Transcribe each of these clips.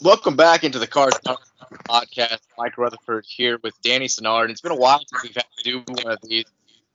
Welcome back into the Cards podcast. Mike Rutherford here with Danny Sinnard. It's been a while since we've had to do one of these.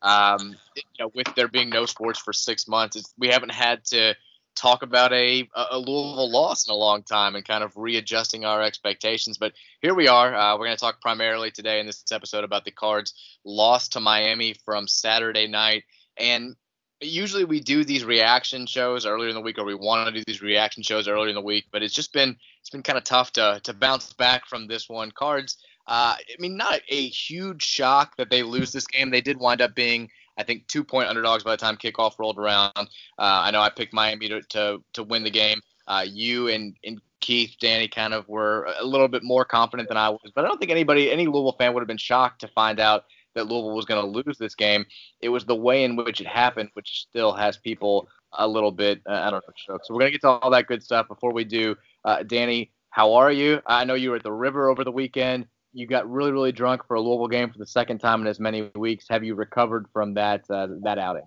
Um, you know, with there being no sports for six months, we haven't had to talk about a, a Louisville loss in a long time and kind of readjusting our expectations. But here we are. Uh, we're going to talk primarily today in this episode about the Cards' loss to Miami from Saturday night. And usually we do these reaction shows earlier in the week, or we want to do these reaction shows earlier in the week, but it's just been it's been kind of tough to to bounce back from this one. Cards, uh, I mean, not a huge shock that they lose this game. They did wind up being, I think, two point underdogs by the time kickoff rolled around. Uh, I know I picked Miami to to, to win the game. Uh, you and and Keith, Danny, kind of were a little bit more confident than I was, but I don't think anybody, any Louisville fan, would have been shocked to find out that Louisville was going to lose this game. It was the way in which it happened, which still has people a little bit, uh, I don't know, shook. So we're going to get to all that good stuff. Before we do, uh, Danny, how are you? I know you were at the river over the weekend. You got really, really drunk for a Louisville game for the second time in as many weeks. Have you recovered from that uh, that outing?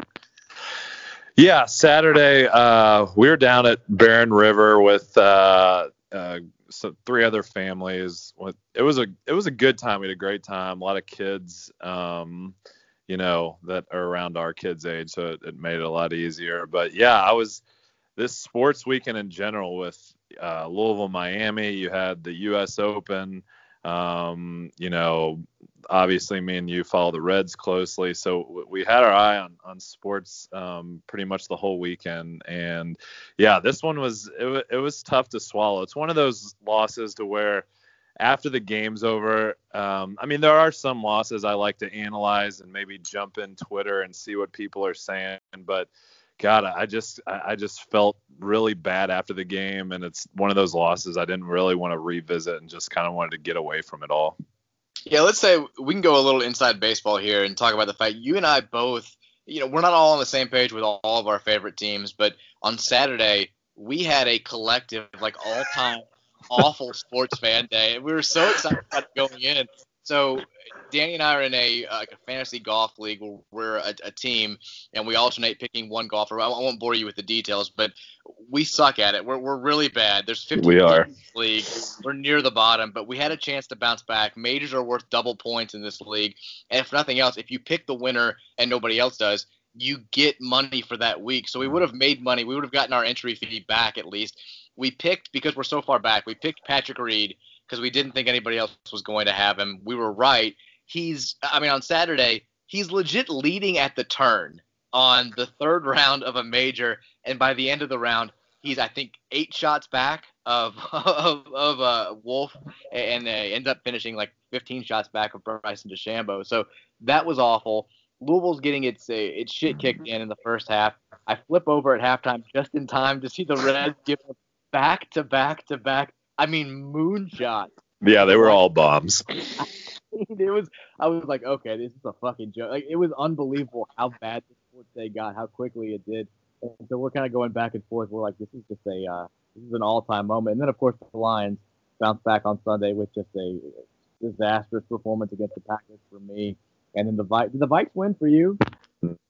Yeah, Saturday uh, we were down at Barren River with uh, uh, so three other families. It was a it was a good time. We had a great time. A lot of kids, um, you know, that are around our kids' age, so it, it, made it a lot easier. But yeah, I was this sports weekend in general with uh, Louisville, Miami. You had the U.S. Open. Um, you know, obviously me and you follow the Reds closely, so we had our eye on on sports um, pretty much the whole weekend. And yeah, this one was it, it was tough to swallow. It's one of those losses to where after the game's over, um, I mean there are some losses I like to analyze and maybe jump in Twitter and see what people are saying, but God, I just I just felt really bad after the game, and it's one of those losses I didn't really want to revisit and just kind of wanted to get away from it all. Yeah, let's say we can go a little inside baseball here and talk about the fact you and I both, you know, we're not all on the same page with all, of our favorite teams, but on Saturday we had a collective like all time awful sports fan day. We were so excited about going in. So Danny and I are in a uh, like a fantasy golf league where we're a, a, team and we alternate picking one golfer. I won't bore you with the details, but we suck at it. We're, we're really bad. There's 50 we are. league. We're near the bottom, but we had a chance to bounce back. Majors are worth double points in this league, and if nothing else, if you pick the winner and nobody else does, you get money for that week. So we would have made money. We would have gotten our entry fee back at least. We picked because we're so far back. We picked Patrick Reed because we didn't think anybody else was going to have him. We were right. He's, I mean, on Saturday, he's legit leading at the turn on the third round of a major, and by the end of the round, he's I think eight shots back of of, of uh, Wolff, and uh, ends up finishing like 15 shots back of Bryson DeChambeau. So that was awful. Louisville's getting its uh, its shit kicked in in the first half. I flip over at halftime just in time to see the Reds give back to back to back I mean, moonshot. Yeah, they were all bombs. it was. I was like, okay, this is a fucking joke. Like, it was unbelievable how bad the sports day got, how quickly it did. And so we're kind of going back and forth. We're like, this is just a, uh, this is an all-time moment. And then of course the Lions bounced back on Sunday with just a disastrous performance against the Packers for me. And then the Vikes. Did the Vikes win for you?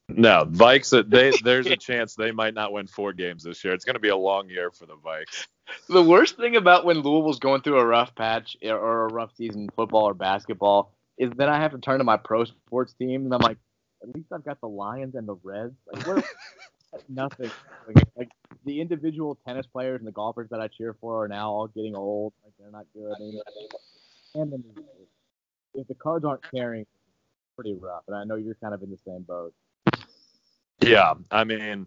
No, Vikes. They there's a chance they might not win four games this year. It's going to be a long year for the Vikes. The worst thing about when Louisville's going through a rough patch or a rough season in football or basketball is then I have to turn to my pro sports team and I'm like, at least I've got the Lions and the Reds. Like what? Nothing. Like, the individual tennis players and the golfers that I cheer for are now all getting old. Like they're not good. And if the cards aren't caring, pretty rough. And I know you're kind of in the same boat. Yeah, I mean,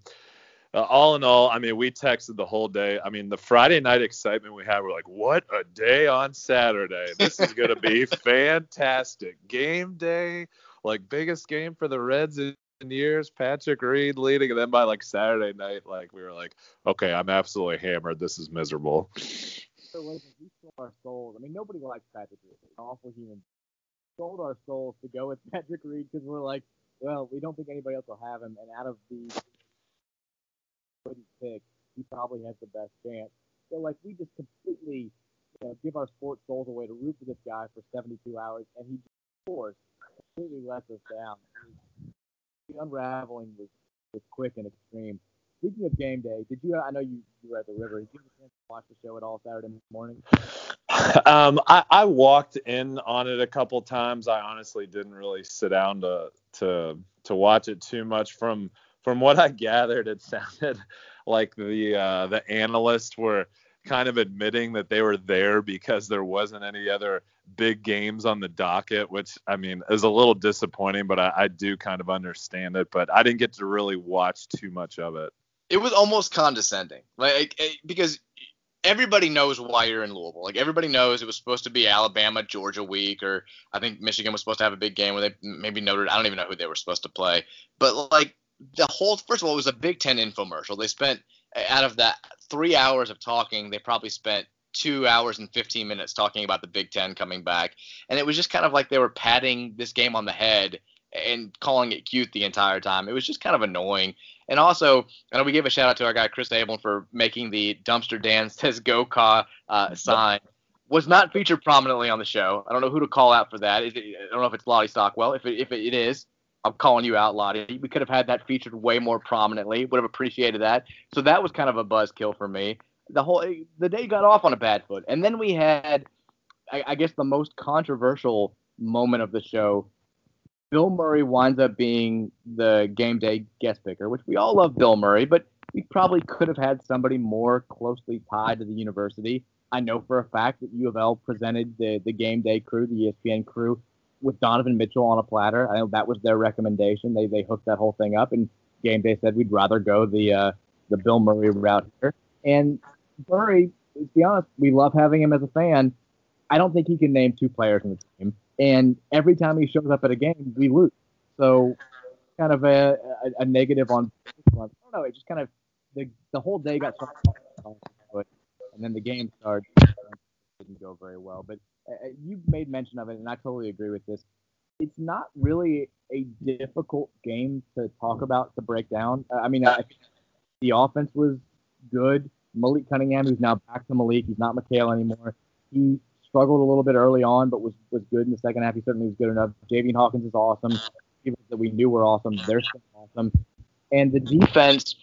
uh, all in all, I mean, we texted the whole day. I mean, the Friday night excitement we had, we're like, what a day on Saturday. This is going to be fantastic. Game day, like biggest game for the Reds in years. Patrick Reed leading. And then by like Saturday night, like we were like, okay, I'm absolutely hammered. This is miserable. So, like, we sold our souls. I mean, nobody likes Patrick Reed. He's an awful human. Sold our souls to go with Patrick Reed because we're like, well, we don't think anybody else will have him, and out of the pick, he probably has the best chance. So like we just completely you know, give our sports souls away to root for this guy for 72 hours, and he of course completely lets us down. The unraveling was, was quick and extreme. Speaking of game day, did you? I know you, you were at the river. Did you watch the show at all Saturday morning? Um, I, I walked in on it a couple times. I honestly didn't really sit down to to to watch it too much. From from what I gathered, it sounded like the uh, the analysts were kind of admitting that they were there because there wasn't any other big games on the docket, which I mean is a little disappointing, but I, I do kind of understand it. But I didn't get to really watch too much of it. It was almost condescending, like eh, because everybody knows why you're in Louisville. Like everybody knows it was supposed to be Alabama Georgia week, or I think Michigan was supposed to have a big game where they maybe noted. I don't even know who they were supposed to play, but like the whole first of all, it was a Big Ten infomercial. They spent out of that three hours of talking, they probably spent two hours and 15 minutes talking about the Big Ten coming back. And it was just kind of like they were patting this game on the head and calling it cute the entire time. It was just kind of annoying. And also, I know we gave a shout out to our guy Chris Abel for making the dumpster Dan says go Ka uh, sign. Was not featured prominently on the show. I don't know who to call out for that. It, I don't know if it's Lottie Stockwell. If it, if it is, I'm calling you out, Lottie. We could have had that featured way more prominently. Would have appreciated that. So that was kind of a buzzkill for me. The whole the day got off on a bad foot, and then we had, I, I guess, the most controversial moment of the show. Bill Murray winds up being the game day guest picker, which we all love Bill Murray, but we probably could have had somebody more closely tied to the university. I know for a fact that U of L presented the the game day crew, the ESPN crew, with Donovan Mitchell on a platter. I know that was their recommendation. They they hooked that whole thing up, and game day said we'd rather go the uh, the Bill Murray route here. And Murray, to be honest, we love having him as a fan. I don't think he can name two players in the team, and every time he shows up at a game, we lose. So kind of a, a, a negative on. I don't know. It just kind of the the whole day got started, and then the game started didn't go very well. But you made mention of it, and I totally agree with this. It's not really a difficult game to talk about to break down. I mean, I, the offense was good. Malik Cunningham, who's now back to Malik, he's not Micale anymore. He struggled a little bit early on, but was was good in the second half. He certainly was good enough. Javian Hawkins is awesome. People that we knew were awesome, they're awesome. And the defense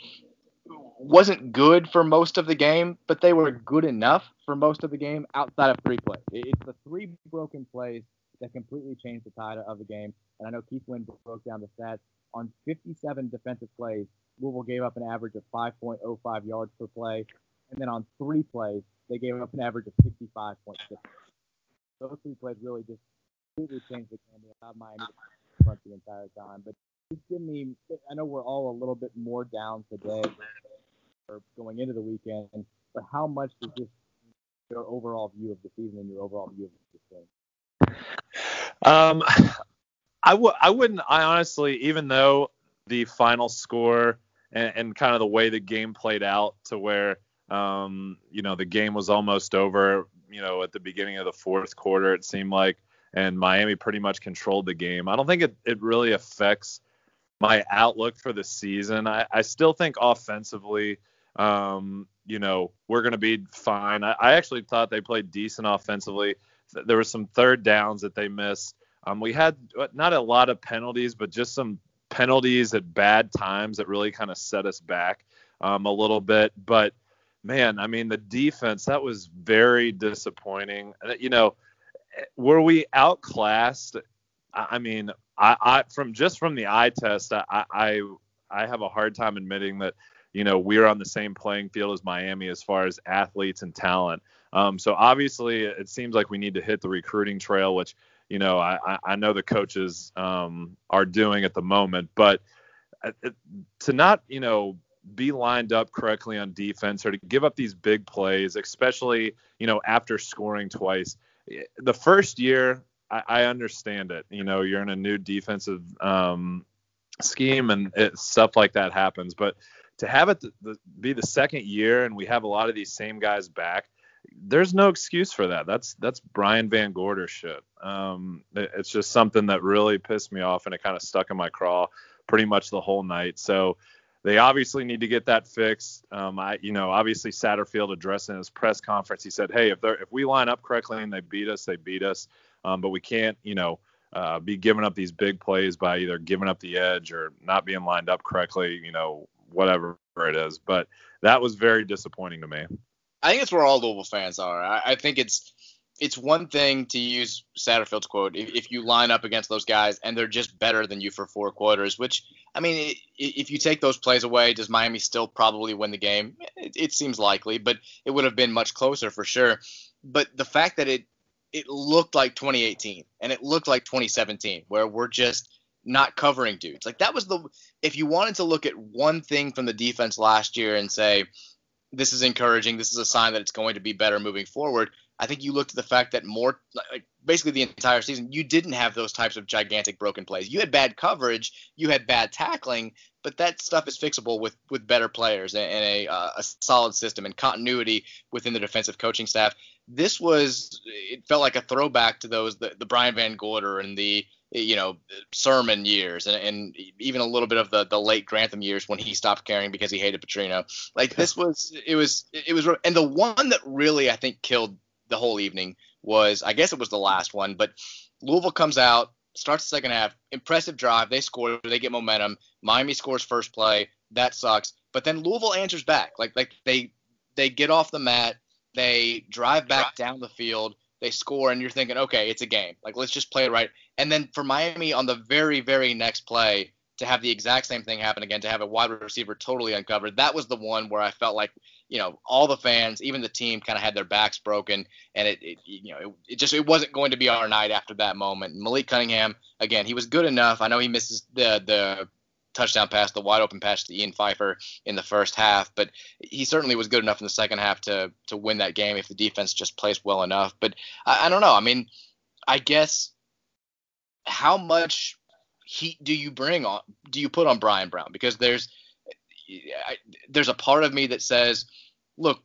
wasn't good for most of the game, but they were good enough for most of the game outside of three plays. It's the three broken plays that completely changed the tide of the game. And I know Keith Wynn broke down the stats. On 57 defensive plays, Louisville gave up an average of 5.05 yards per play. And then on three plays, they gave up an average of 65.6. Those three plays really just completely changed the game. They allowed Miami the entire time. But just give me, I know we're all a little bit more down today or going into the weekend, but how much does this your overall view of the season and your overall view of this game? Um, I wouldn't. I honestly, even though the final score and, and kind of the way the game played out to where um, you know the game was almost over. You know, at the beginning of the fourth quarter, it seemed like, and Miami pretty much controlled the game. I don't think it, it really affects my outlook for the season. I, I still think offensively, um, you know, we're going to be fine. I, I, actually thought they played decent offensively. There were some third downs that they missed. Um, we had not a lot of penalties, but just some penalties at bad times that really kind of set us back um, a little bit. But man, I mean, the defense that was very disappointing. Uh, you know, were we outclassed? I mean, I, I from just from the eye test, I, I I have a hard time admitting that you know, we're on the same playing field as Miami as far as athletes and talent. Um, so obviously, it seems like we need to hit the recruiting trail, which you know I, I know the coaches um, are doing at the moment. But uh, to not you know be lined up correctly on defense or to give up these big plays, especially you know after scoring twice. The first year, I, I understand it. You know, you're in a new defensive um, scheme and it, stuff like that happens. But to have it be the second year and we have a lot of these same guys back, there's no excuse for that. That's that's Brian VanGorder shit. Um, it, it's just something that really pissed me off and it kind of stuck in my craw pretty much the whole night. So they obviously need to get that fixed. Um, I, you know, obviously Satterfield addressed in his press conference, he said, "Hey, if they if we line up correctly and they beat us, they beat us. Um, but we can't, you know." Uh, be giving up these big plays by either giving up the edge or not being lined up correctly, you know, whatever it is. But that was very disappointing to me. I think it's where all Louisville fans are. I, I think it's it's one thing to use Satterfield's quote if, if, you line up against those guys and they're just better than you for four quarters. Which I mean, if you take those plays away, does Miami still probably win the game? It, it seems likely, but it would have been much closer for sure. But the fact that it it looked like 2018 and it looked like 2017, where we're just not covering dudes. Like that was the if you wanted to look at one thing from the defense last year and say this is encouraging, this is a sign that it's going to be better moving forward I think you looked at the fact that more, like basically the entire season, you didn't have those types of gigantic broken plays. You had bad coverage, you had bad tackling, but that stuff is fixable with with better players and, a, uh, a solid system and continuity within the defensive coaching staff. This was, it felt like a throwback to those the, the Brian VanGorder and the you know Sirmon years and, and even a little bit of the the late Grantham years when he stopped caring because he hated Petrino. Like this was it was it was and the one that really I think killed the whole evening was I guess it was the last one, but Louisville comes out, starts the second half, impressive drive, they score, they get momentum. Miami scores first play, that sucks. But then Louisville answers back. Like like they they get off the mat, they drive back down the field, they score, and you're thinking, okay, it's a game. Like let's just play it right. And then for Miami on the very very next play to have the exact same thing happen again, to have a wide receiver totally uncovered, that was the one where I felt like you know all the fans, even the team, kind of had their backs broken, and it, it you know it, it, just it wasn't going to be our night after that moment. Malik Cunningham, again, he was good enough. I know he misses the the touchdown pass, the wide open pass to Ean Pfeifer in the first half, but he certainly was good enough in the second half to to win that game if the defense just plays well enough. But I, I don't know. I mean, I guess how much heat do you bring on do you put on Brian Brown because there's I, there's a part of me that says, look,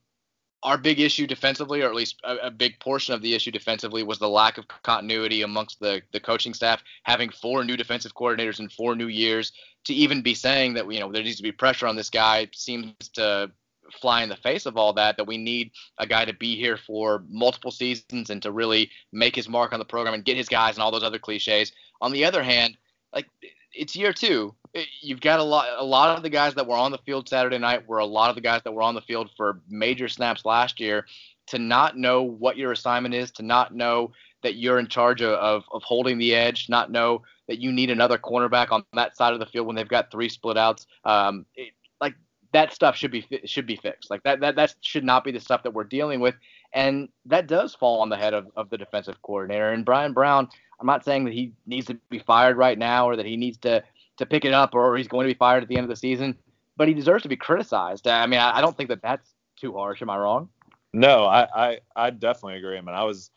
our big issue defensively, or at least a, a, big portion of the issue defensively, was the lack of continuity amongst the the coaching staff. Having four new defensive coordinators in four new years, to even be saying that you know there needs to be pressure on this guy seems to fly in the face of all that. That we need a guy to be here for multiple seasons and to really make his mark on the program and get his guys and all those other cliches. On the other hand, like it's year two. You've got a lot. A lot of the guys that were on the field Saturday night were a lot of the guys that were on the field for major snaps last year. To not know what your assignment is, to not know that you're in charge of, of, holding the edge, not know that you need another cornerback on that side of the field when they've got three split outs. Um, it, like that stuff should be should be fixed. Like that that that should not be the stuff that we're dealing with, and that does fall on the head of, of the defensive coordinator. And Brian Brown, I'm not saying that he needs to be fired right now or that he needs to to pick it up or he's going to be fired at the end of the season, but he deserves to be criticized. I mean, I, I don't think that that's too harsh. Am I wrong? No, I I, I definitely agree. I mean, I was.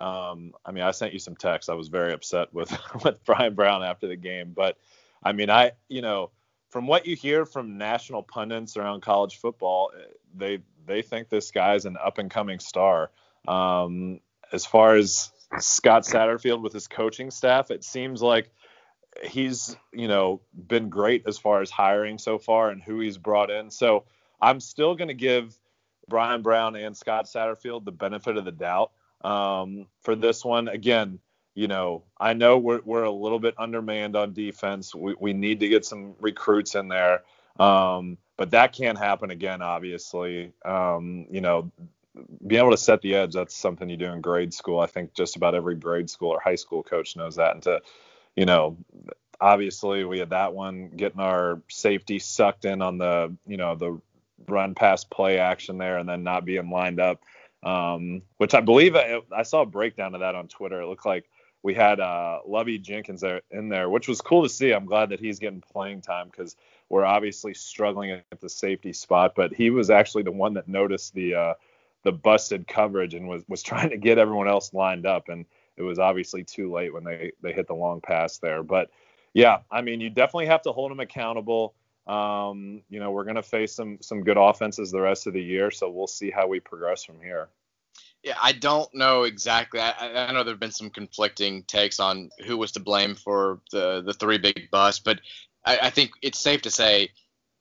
Um, I mean, I sent you some text. I was very upset with with Brian Brown after the game, but I mean, I you know, from what you hear from national pundits around college football, they they think this guy's an up and coming star. Um, as far as Scott Satterfield with his coaching staff, it seems like he's you know been great as far as hiring so far and who he's brought in. So I'm still going to give Brian Brown and Scott Satterfield the benefit of the doubt um, for this one. Again, you know I know we're we're a little bit undermanned on defense. We we need to get some recruits in there. Um, but that can't happen again, obviously. Um, you know, being able to set the edge, that's something you do in grade school. I think just about every grade school or high school coach knows that. And to, you know, obviously we had that one getting our safety sucked in on the, you know, the run pass play action there and then not being lined up. Um, which I believe I, I saw a breakdown of that on Twitter. It looked like we had uh, Lovey Jenkins there in there, which was cool to see. I'm glad that he's getting playing time because we're obviously struggling at the safety spot. But he was actually the one that noticed the uh, the busted coverage and was was trying to get everyone else lined up and it was obviously too late when they they hit the long pass there. But yeah i mean you definitely have to hold them accountable. Um, you know we're going to face some some good offenses the rest of the year so we'll see how we progress from here. Yeah i don't know exactly. I, I know there have been some conflicting takes on who was to blame for the the three big busts but I, I think it's safe to say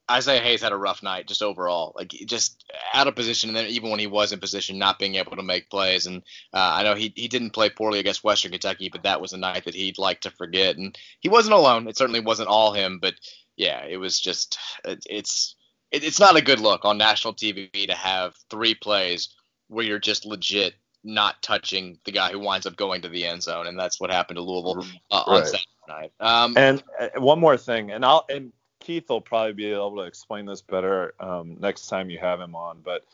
Isaiah Hayes had a rough night just overall, like just out of position, and then even when he was in position, not being able to make plays. And uh, I know he he didn't play poorly against Western Kentucky, but that was a night that he'd like to forget. And he wasn't alone. It certainly wasn't all him, but yeah, it was just it, it's it, it's not a good look on national TV to have three plays where you're just legit not touching the guy who winds up going to the end zone, and that's what happened to Louisville uh, on Saturday night. Um, and uh, one more thing, and I'll and Keith will probably be able to explain this better um, next time you have him on, but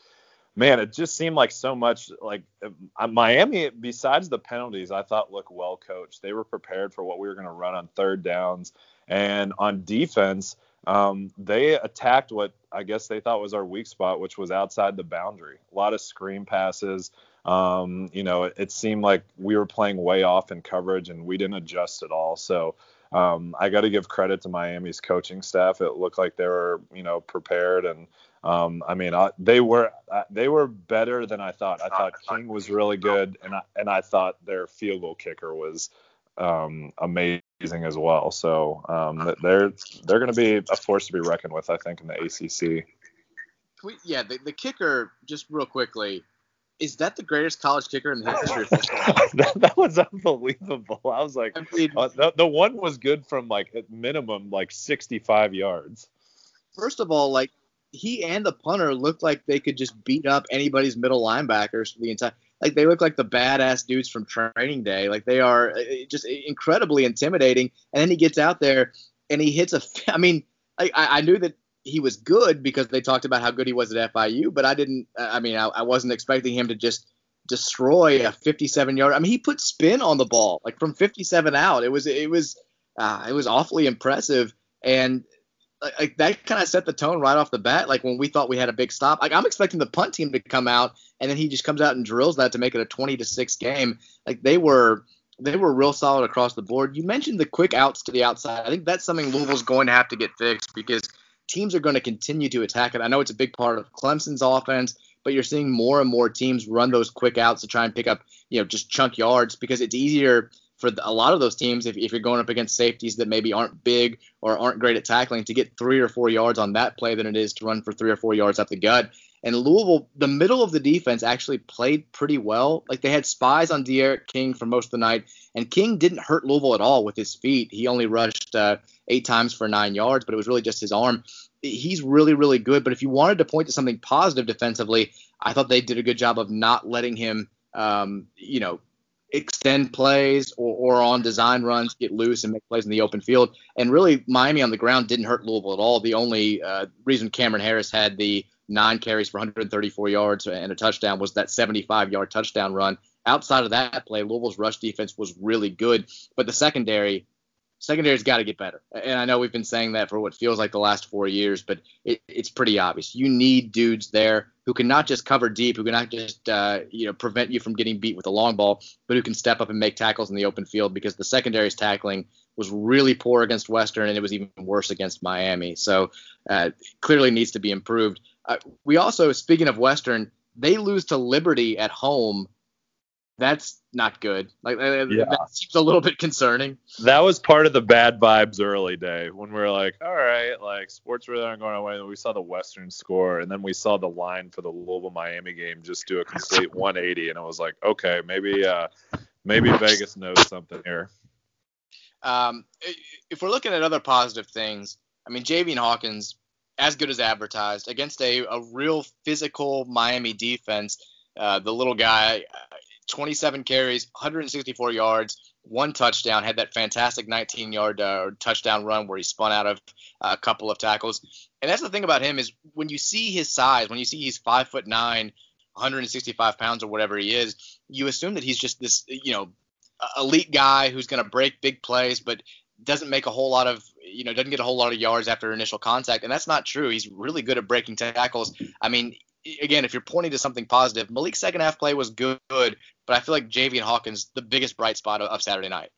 man, it just seemed like so much like uh, Miami. Besides the penalties, I thought looked well coached. They were prepared for what we were going to run on third downs, and on defense, um, they attacked what I guess they thought was our weak spot, which was outside the boundary. A lot of screen passes. Um, you know, it, it, seemed like we were playing way off in coverage, and we didn't adjust at all. So um, I got to give credit to Miami's coaching staff. It looked like they were, you know, prepared and um, I mean, I, they were uh, they were better than I thought. I thought King was really good, and I and I thought their field goal kicker was um, amazing as well. So um, they're they're going to be a force to be reckoned with, I think, in the ACC. We, yeah, the, the kicker, just real quickly, is that the greatest college kicker in the history of football? that, that, was unbelievable. I was like, I mean, uh, the, the one was good from like at minimum like 65 yards. First of all, like he and the punter looked like they could just beat up anybody's middle linebackers for the entire. Like they look like the badass dudes from Training Day. Like they are uh, just incredibly intimidating. And then he gets out there and he hits a. I mean, I, I knew that he was good because they talked about how good he was at FIU, but I didn't. I mean, I, I wasn't expecting him to just destroy a 57 yard. I mean, he put spin on the ball like from 57 out. It was it was uh, it was awfully impressive. And like that kind of set the tone right off the bat. Like when we thought we had a big stop, like I'm expecting the punt team to come out and then he just comes out and drills that to make it a 20 to six game. Like they were they were real solid across the board. You mentioned the quick outs to the outside. I think that's something Louisville's going to have to get fixed because teams are going to continue to attack it. I know it's a big part of Clemson's offense, but you're seeing more and more teams run those quick outs to try and pick up, you know, just chunk yards because it's easier for a lot of those teams, if, if you're going up against safeties that maybe aren't big or aren't great at tackling, to get three or four yards on that play than it is to run for three or four yards up the gut. And Louisville, the middle of the defense actually played pretty well. Like they had spies on D'Eriq King for most of the night, and King didn't hurt Louisville at all with his feet. He only rushed uh, eight times for nine yards, but it was really just his arm. He's really, really good. But if you wanted to point to something positive defensively, I thought they did a good job of not letting him, um, you know, extend plays or, or on design runs, get loose and make plays in the open field. And really, Miami on the ground didn't hurt Louisville at all. The only uh, reason Cameron Harris had the nine carries for 134 yards and a touchdown was that 75 yard touchdown run. Outside of that play, Louisville's rush defense was really good, but the secondary secondary's got to get better. And I know we've been saying that for what feels like the last four years, but it, it's pretty obvious. You need dudes there who can not just cover deep, who can not just uh, you know prevent you from getting beat with a long ball, but who can step up and make tackles in the open field because the secondary's tackling was really poor against Western and it was even worse against Miami. So uh, clearly needs to be improved. Uh, we also, speaking of Western, they lose to Liberty at home that's not good. Like yeah. that seems a little bit concerning. That was part of the bad vibes early day when we were like, all right, like sports really aren't going away. And we saw the Western score, and then we saw the line for the Louisville Miami game just do a complete 180, and it was like, okay, maybe uh, maybe Vegas knows something here. Um, if we're looking at other positive things, I mean, Javian Hawkins, as good as advertised against a, a real physical Miami defense. Uh, the little guy, 27 carries, 164 yards, one touchdown. Had that fantastic 19-yard uh, touchdown run where he spun out of a couple of tackles. And that's the thing about him is when you see his size, when you see he's five foot nine, 165 pounds or whatever he is, you assume that he's just this, you know, elite guy who's going to break big plays, but doesn't make a whole lot of you know doesn't get a whole lot of yards after initial contact and that's not true he's really good at breaking tackles i mean again, if you're pointing to something positive, Malik's second half play was good, but I feel like Javian Hawkins the biggest bright spot of, of Saturday night.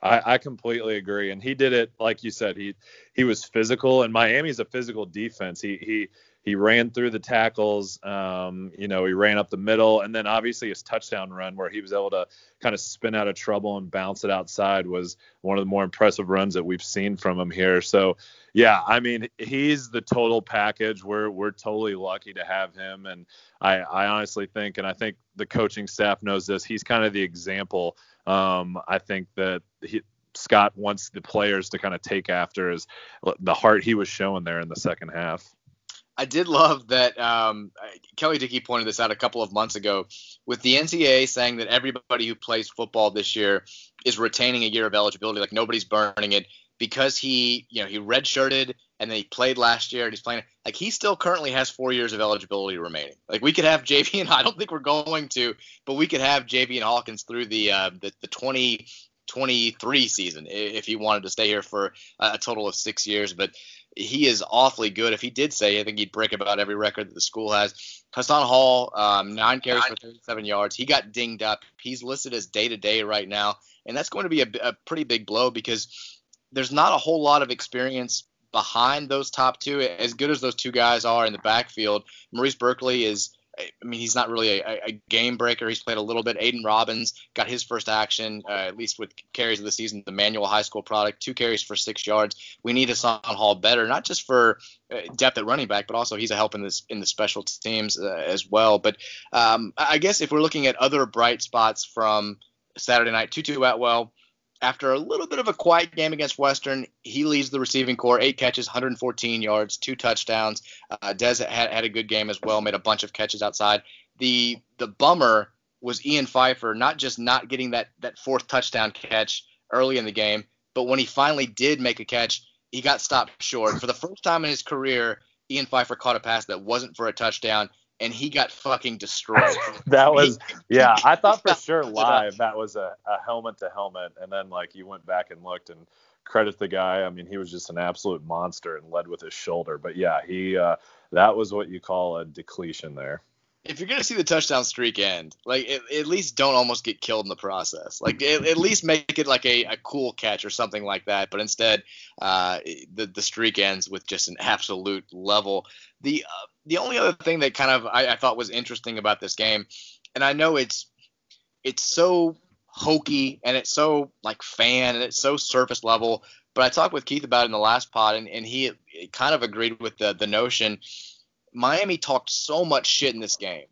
I, I, completely agree, and he did it like you said. He he was physical, and Miami's a physical defense. He he he ran through the tackles. Um, you know, he ran up the middle, and then obviously his touchdown run where he was able to kind of spin out of trouble and bounce it outside was one of the more impressive runs that we've seen from him here. So, yeah, I mean, he's the total package. We're we're totally lucky to have him, and I I honestly think, and I think the coaching staff knows this. He's kind of the example. Um, I think that he. Scott wants the players to kind of take after is the heart he was showing there in the second half. I did love that um, Kelly Dickey pointed this out a couple of months ago with the NCAA saying that everybody who plays football this year is retaining a year of eligibility, like nobody's burning it because he, you know, he redshirted and then he played last year and he's playing. Like he still currently has four years of eligibility remaining. Like we could have JV and I don't think we're going to, but we could have JV and Hawkins through the uh, the, the 2023 season if he wanted to stay here for a total of six years. But he is awfully good. If he did say, I think he'd break about every record that the school has. Hassan Hall, um, nine carries for 37 yards. He got dinged up. He's listed as day to day right now, and that's going to be a, a pretty big blow because there's not a whole lot of experience behind those top two. As good as those two guys are in the backfield, Maurice Burkley is I mean, he's not really a, a, game breaker. He's played a little bit. Aidan Robbins got his first action, uh, at least with carries of the season, the Manual High School product, two carries for six yards. We need Hassan Hall better, not just for uh, depth at running back, but also he's a help in this in the special teams uh, as well. But um, I guess if we're looking at other bright spots from Saturday night, Tutu Atwell after a little bit of a quiet game against Western, he leads the receiving corps, eight catches, 114 yards, two touchdowns. Uh, Dez had, had a good game as well, made a bunch of catches outside. The the bummer was Ean Pfeifer not just not getting that that fourth touchdown catch early in the game, but when he finally did make a catch, he got stopped short. For the first time in his career, Ean Pfeifer caught a pass that wasn't for a touchdown and he got fucking destroyed. that was yeah. I thought for sure live that was a, a helmet to helmet, and then like you went back and looked and credit the guy. I mean, he was just an absolute monster and led with his shoulder. But yeah, he uh, that was what you call a depletion there if you're gonna see the touchdown streak end, like at, at least don't almost get killed in the process. Like at, at least make it like a, a, cool catch or something like that. But instead, uh, the the streak ends with just an absolute level. The uh, the only other thing that kind of I, I thought was interesting about this game, and I know it's it's so hokey and it's so like fan and it's so surface level. But I talked with Keith about it in the last pod, and, and he kind of agreed with the the notion Miami talked so much shit in this game,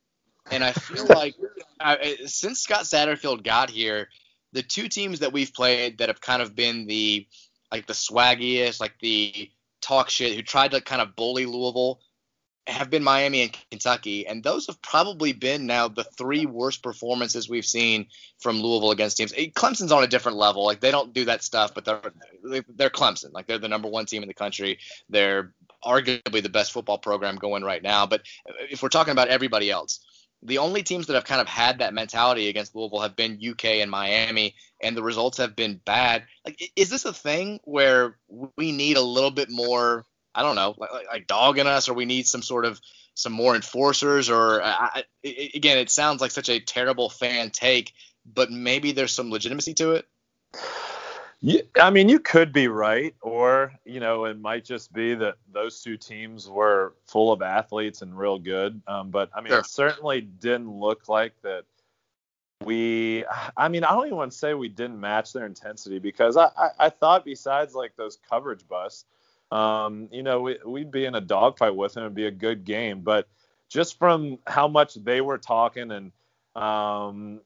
and I feel like I, since Scott Satterfield got here, the two teams that we've played that have kind of been the like the swaggiest, like the talk shit, who tried to kind of bully Louisville, have been Miami and Kentucky, and those have probably been now the three worst performances we've seen from Louisville against teams. Clemson's on a different level; like they don't do that stuff, but they're they're Clemson, like they're the number one team in the country. They're arguably the best football program going right now. But if we're talking about everybody else, the only teams that have kind of had that mentality against Louisville have been UK and Miami, and the results have been bad. Like, is this a thing where we need a little bit more? I don't know, like, like dog in us, or we need some sort of some more enforcers, or I, again, it sounds like such a terrible fan take, but maybe there's some legitimacy to it. Yeah, I mean, you could be right, or you know, it might just be that those two teams were full of athletes and real good. Um, but I mean, sure. it certainly didn't look like that. We, I mean, I don't even want to say we didn't match their intensity because I, I, I thought besides like those coverage busts, um, you know, we, we'd be in a dogfight with them. It'd be a good game, but just from how much they were talking and, um,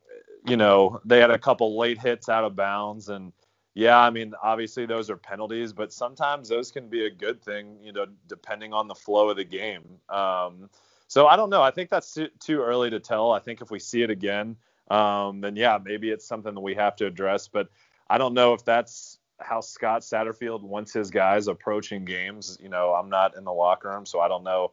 you know, they had a couple late hits out of bounds and yeah, I mean, obviously those are penalties, but sometimes those can be a good thing, you know, depending on the flow of the game. Um, so I don't know. I think that's too, too, early to tell. I think if we see it again, um, then yeah, maybe it's something that we have to address. But I don't know if that's how Scott Satterfield wants his guys approaching games. You know, I'm not in the locker room, so I don't know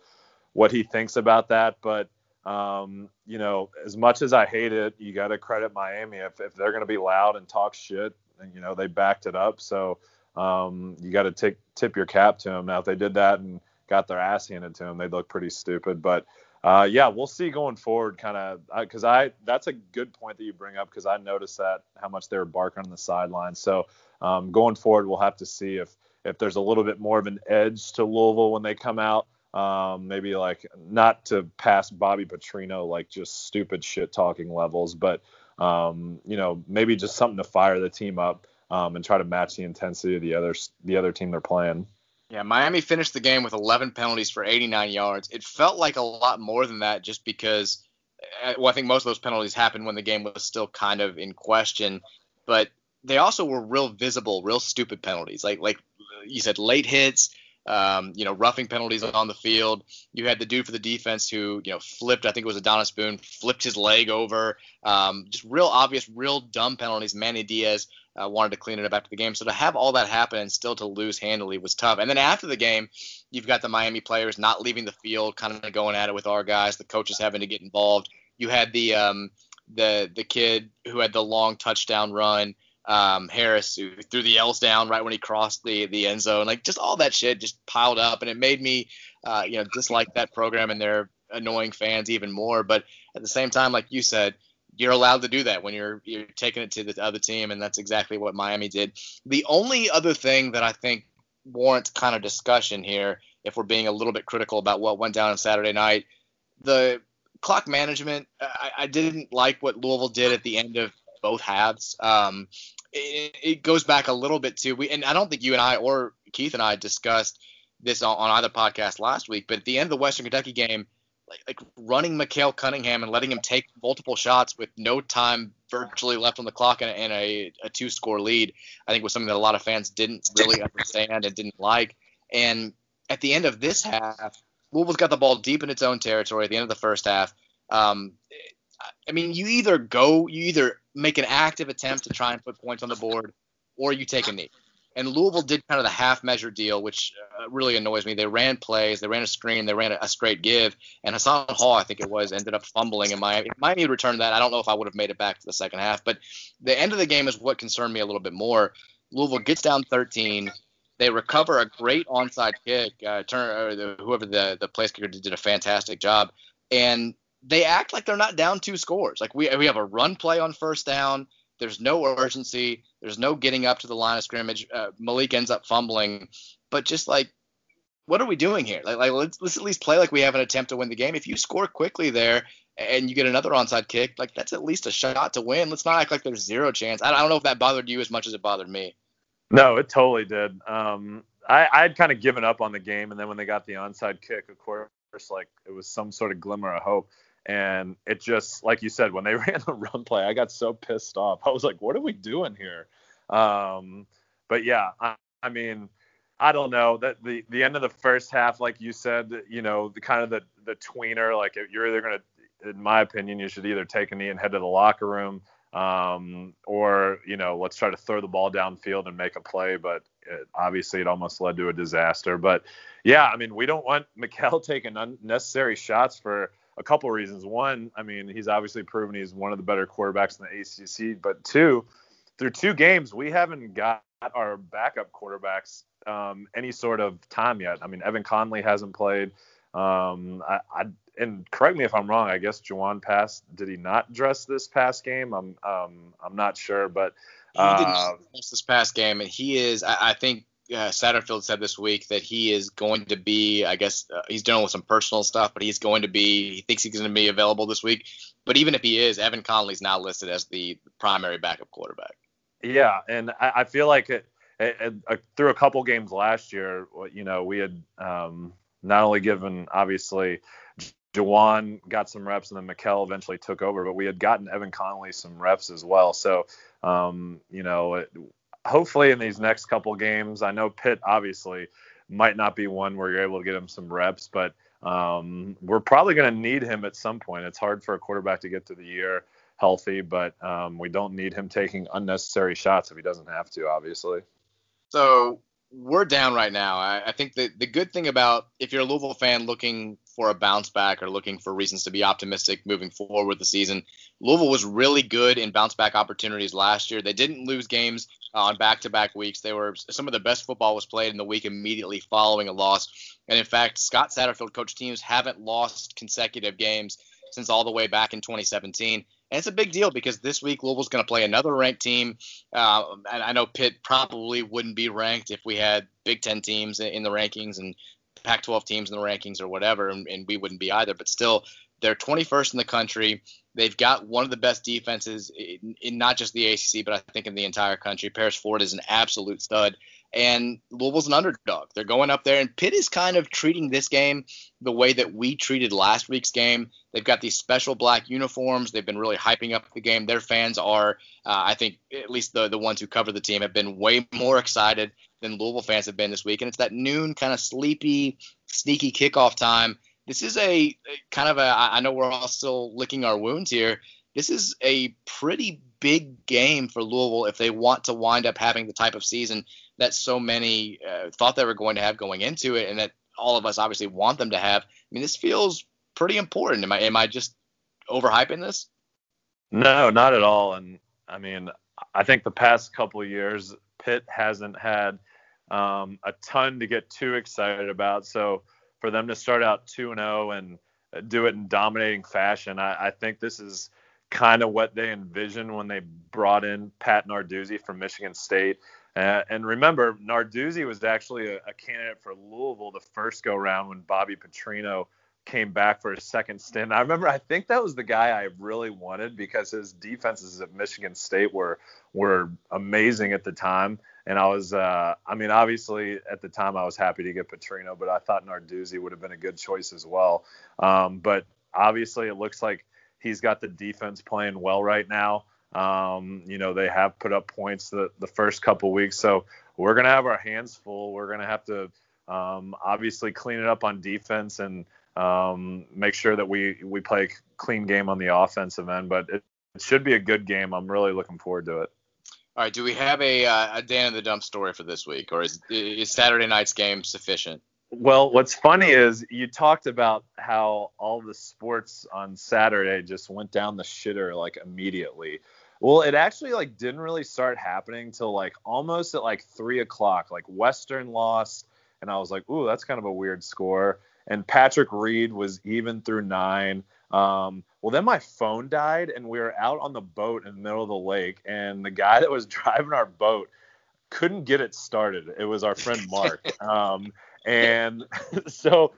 what he thinks about that. But um, you know, as much as I hate it, you got to credit Miami if, if they're going to be loud and talk shit and you know they backed it up. So um, you got to tip your cap to them. Now if they did that and got their ass handed to them, they'd look pretty stupid. But uh, yeah, we'll see going forward, kind of, because I, that's a good point that you bring up because I noticed that how much they were barking on the sideline. So um, going forward, we'll have to see if if there's a little bit more of an edge to Louisville when they come out. Um, maybe like not to pass Bobby Petrino like just stupid shit talking levels, but um, you know, maybe just something to fire the team up um, and try to match the intensity of the other the other team they're playing. Yeah, Miami finished the game with 11 penalties for 89 yards. It felt like a lot more than that just because, uh, well, I think most of those penalties happened when the game was still kind of in question. But they also were real visible, real stupid penalties. Like like you said, late hits, um, you know, roughing penalties on the field. You had the dude for the defense who, you know, flipped. I think it was Adonis Boone, flipped his leg over. Um, just real obvious, real dumb penalties. Manny Diaz uh, wanted to clean it up after the game. So to have all that happen and still to lose handily was tough. And then after the game, you've got the Miami players not leaving the field, kind of going at it with our guys. The coaches having to get involved. You had the um, the the kid who had the long touchdown run um, Harris who threw the L's down right when he crossed the the end zone. Like just all that shit just piled up, and it made me, uh, you know, dislike that program and their annoying fans even more. But at the same time, like you said, you're allowed to do that when you're you're taking it to the other team, and that's exactly what Miami did. The only other thing that I think warrants kind of discussion here, if we're being a little bit critical about what went down on Saturday night, the clock management. I, I didn't like what Louisville did at the end of both halves. Um, it, it, goes back a little bit to we, and I don't think you and I or Keith and I discussed this on, on either podcast last week, but at the end of the Western Kentucky game, like, like running Malik Cunningham and letting him take multiple shots with no time virtually left on the clock and, and a, a two score lead, I think was something that a lot of fans didn't really understand and didn't like. And at the end of this half, Louisville's got the ball deep in its own territory at the end of the first half. Um, I mean, you either go, you either make an active attempt to try and put points on the board, or you take a knee. And Louisville did kind of the half measure deal, which uh, really annoys me. They ran plays, they ran a screen, they ran a, a, straight give, and Hassan Hall, I think it was, ended up fumbling. And Miami, if Miami returned that, I don't know if I would have made it back to the second half. But the end of the game is what concerned me a little bit more. Louisville gets down 13. They recover a great onside kick. Uh, whoever the the place kicker did, did a fantastic job, and they act like they're not down two scores. Like we we have a run play on first down. There's no urgency. There's no getting up to the line of scrimmage. Uh, Malik ends up fumbling, but just like, what are we doing here? Like, like let's let's at least play like we have an attempt to win the game. If you score quickly there and you get another onside kick, like that's at least a shot to win. Let's not act like there's zero chance. I, I don't know if that bothered you as much as it bothered me. No, it totally did. Um, I I'd kind of given up on the game, and then when they got the onside kick, of course, like it was some sort of glimmer of hope. And it just, like you said, when they ran the run play, I got so pissed off. I was like, what are we doing here? Um, but yeah, I, I mean, I don't know that the the end of the first half, like you said, you know, the kind of the the tweener, like you're either gonna, in my opinion, you should either take a knee and head to the locker room, um, or you know, let's try to throw the ball downfield and make a play. But obviously, it almost led to a disaster. But yeah, I mean, we don't want Micale taking unnecessary shots for a couple reasons. One, I mean, he's obviously proven he's one of the better quarterbacks in the ACC. But two, through two games, we haven't got our backup quarterbacks um, any sort of time yet. I mean, Evan Conley hasn't played. Um, I, I, and correct me if I'm wrong. I guess Jawon Pass. Did he not dress this past game? I'm um, I'm not sure, but uh, he didn't this past game, and he is. I, I think uh, Satterfield said this week that he is going to be, I guess uh, he's dealing with some personal stuff, but he's going to be, he thinks he's going to be available this week. But even if he is, Evan Conley's now listed as the primary backup quarterback. Yeah, and I, I feel like it, it, it, uh, through a couple games last year, you know, we had um, not only given obviously Jawon got some reps and then Micale eventually took over, but we had gotten Evan Conley some reps as well. So, um, you know, hopefully in these next couple games, I know Pitt obviously might not be one where you're able to get him some reps, but um, we're probably going to need him at some point. It's hard for a quarterback to get to the year healthy, but um, we don't need him taking unnecessary shots if he doesn't have to, obviously. So we're down right now. I, I think the the good thing about if you're a Louisville fan looking for a bounce back or looking for reasons to be optimistic moving forward with the season, Louisville was really good in bounce back opportunities last year. They didn't lose games uh, on back to back weeks. They were some of the best football was played in the week immediately following a loss. And in fact, Scott Satterfield coach teams haven't lost consecutive games since all the way back in 2017. And it's a big deal because this week Louisville's going to play another ranked team. Uh, and I know Pitt probably wouldn't be ranked if we had Big Ten teams in the rankings and Pac-12 teams in the rankings or whatever, and, and we wouldn't be either. But still, They're 21st in the country. They've got one of the best defenses in, in, not just the ACC, but I think in the entire country. Paris Ford is an absolute stud, and Louisville's an underdog. They're going up there, and Pitt is kind of treating this game the way that we treated last week's game. They've got these special black uniforms. They've been really hyping up the game. Their fans are, uh, I think, at least the the ones who cover the team have been way more excited than Louisville fans have been this week. And it's that noon kind of sleepy, sneaky kickoff time this is a kind of a I know we're all still licking our wounds here. This is a pretty big game for Louisville if they want to wind up having the type of season that so many uh, thought they were going to have going into it, and that all of us obviously want them to have. I mean, this feels pretty important. Am I am I just overhyping this? No, not at all. And I mean, I think the past couple years, Pitt hasn't had um, a ton to get too excited about. So for them to start out 2 and 0 and do it in dominating fashion, I, I think this is kind of what they envisioned when they brought in Pat Narduzzi from Michigan State. Uh, and remember, Narduzzi was actually a, a, candidate for Louisville the first go round when Bobby Petrino came back for his second stint. I remember, I think that was the guy I really wanted because his defenses at Michigan State were were amazing at the time. And I was, uh, I mean, obviously at the time I was happy to get Petrino, but I thought Narduzzi would have been a good choice as well. Um, but obviously it looks like he's got the defense playing well right now. Um, you know, they have put up points the, the first couple weeks. So we're going to have our hands full. We're going to have to um, obviously clean it up on defense and um, make sure that we, we play a clean game on the offensive end. But it, it should be a good game. I'm really looking forward to it. All right, do we have a, uh, a Dan in the dump story for this week, or is, is Saturday night's game sufficient? Well, what's funny is you talked about how all the sports on Saturday just went down the shitter like immediately. Well, it actually like didn't really start happening till like almost at like three o'clock. Like Western lost, and I was like, ooh, that's kind of a weird score. And Patrick Reed was even through nine. Um, well, then my phone died, and we were out on the boat in the middle of the lake, and the guy that was driving our boat couldn't get it started. It was our friend Mark, um, and so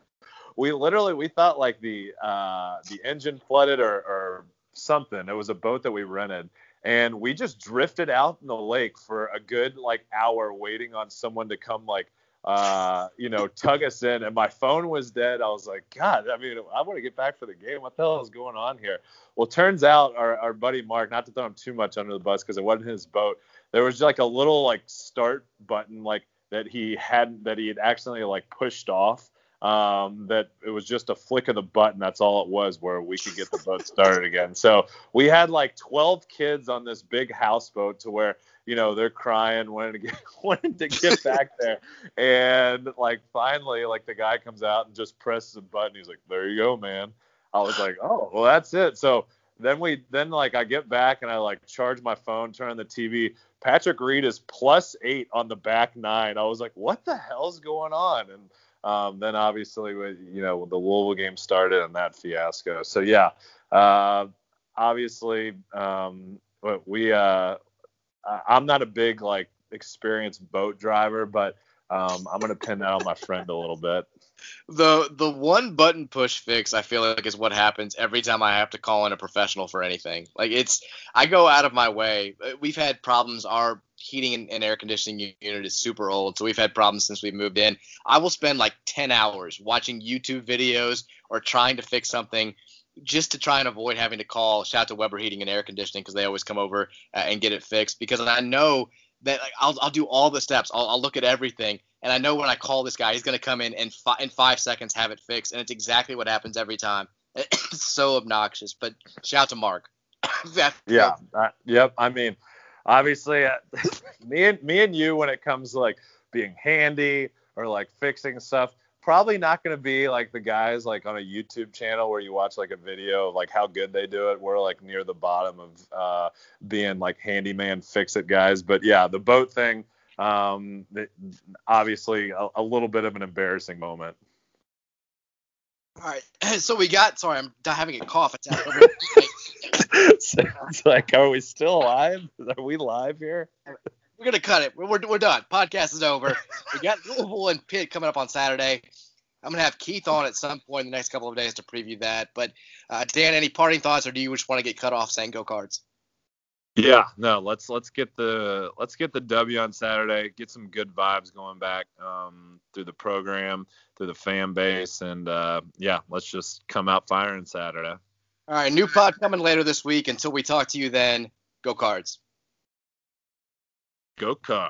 we literally we thought like the uh, the engine flooded or, or something. It was a boat that we rented, and we just drifted out in the lake for a good like hour, waiting on someone to come like uh, you know, tug us in. And my phone was dead. I was like, God, I mean, I want to get back for the game. What the hell is going on here? Well, turns out our, our buddy Mark, not to throw him too much under the bus because it wasn't his boat, there was like a little like start button like that he hadn't that he had accidentally like pushed off. Um, that it was just a flick of the button. That's all it was, where we could get the boat started again. So we had like 12 kids on this big houseboat to where you know they're crying wanting to get wanting to get back there. And like finally like the guy comes out and just presses a button. He's like there you go man. I was like oh well that's it. So then we then like i get back and i like charge my phone turn on the tv patrick reed is plus eight on the back nine. I was like what the hell's going on? And um, then obviously you know the louisville game started and that fiasco so yeah uh, obviously um, we uh, I'm not a big like experienced boat driver, but um, I'm gonna pin that on my friend a little bit. The the one button push fix I feel like is what happens every time I have to call in a professional for anything. Like it's I go out of my way. We've had problems. Our heating and air conditioning unit is super old, so we've had problems since we moved in. I will spend like 10 hours watching YouTube videos or trying to fix something just to try and avoid having to call shout out to Weber Heating and Air Conditioning because they always come over uh, and get it fixed because I know that like, I'll, I'll do all the steps. I'll, I'll look at everything and I know when I call this guy he's going to come in and fi- in five seconds have it fixed and it's exactly what happens every time. It's so obnoxious but shout out to Mark. Yeah yep I mean obviously uh, me and me and you when it comes to like being handy or like fixing stuff probably not going to be like the guys like on a YouTube channel where you watch like a video of like how good they do it. We're like near the bottom of uh, being like handyman fix it guys. But yeah, the boat thing, um, obviously a, a little bit of an embarrassing moment. All right, so we got. Sorry, I'm having a cough. It's, it's like, are we still live? Are we live here? We're gonna cut it. We're, we're, we're done. Podcast is over. we got Louisville and Pitt coming up on Saturday. I'm gonna have Keith on at some point in the next couple of days to preview that. But uh, Dan, any parting thoughts, or do you just want to get cut off saying go cards? Yeah, no, let's let's get the let's get the W on Saturday. Get some good vibes going back um, through the program, through the fan base, and uh, yeah, let's just come out firing Saturday. All right, new pod coming later this week. Until we talk to you then, go cards. Go cards.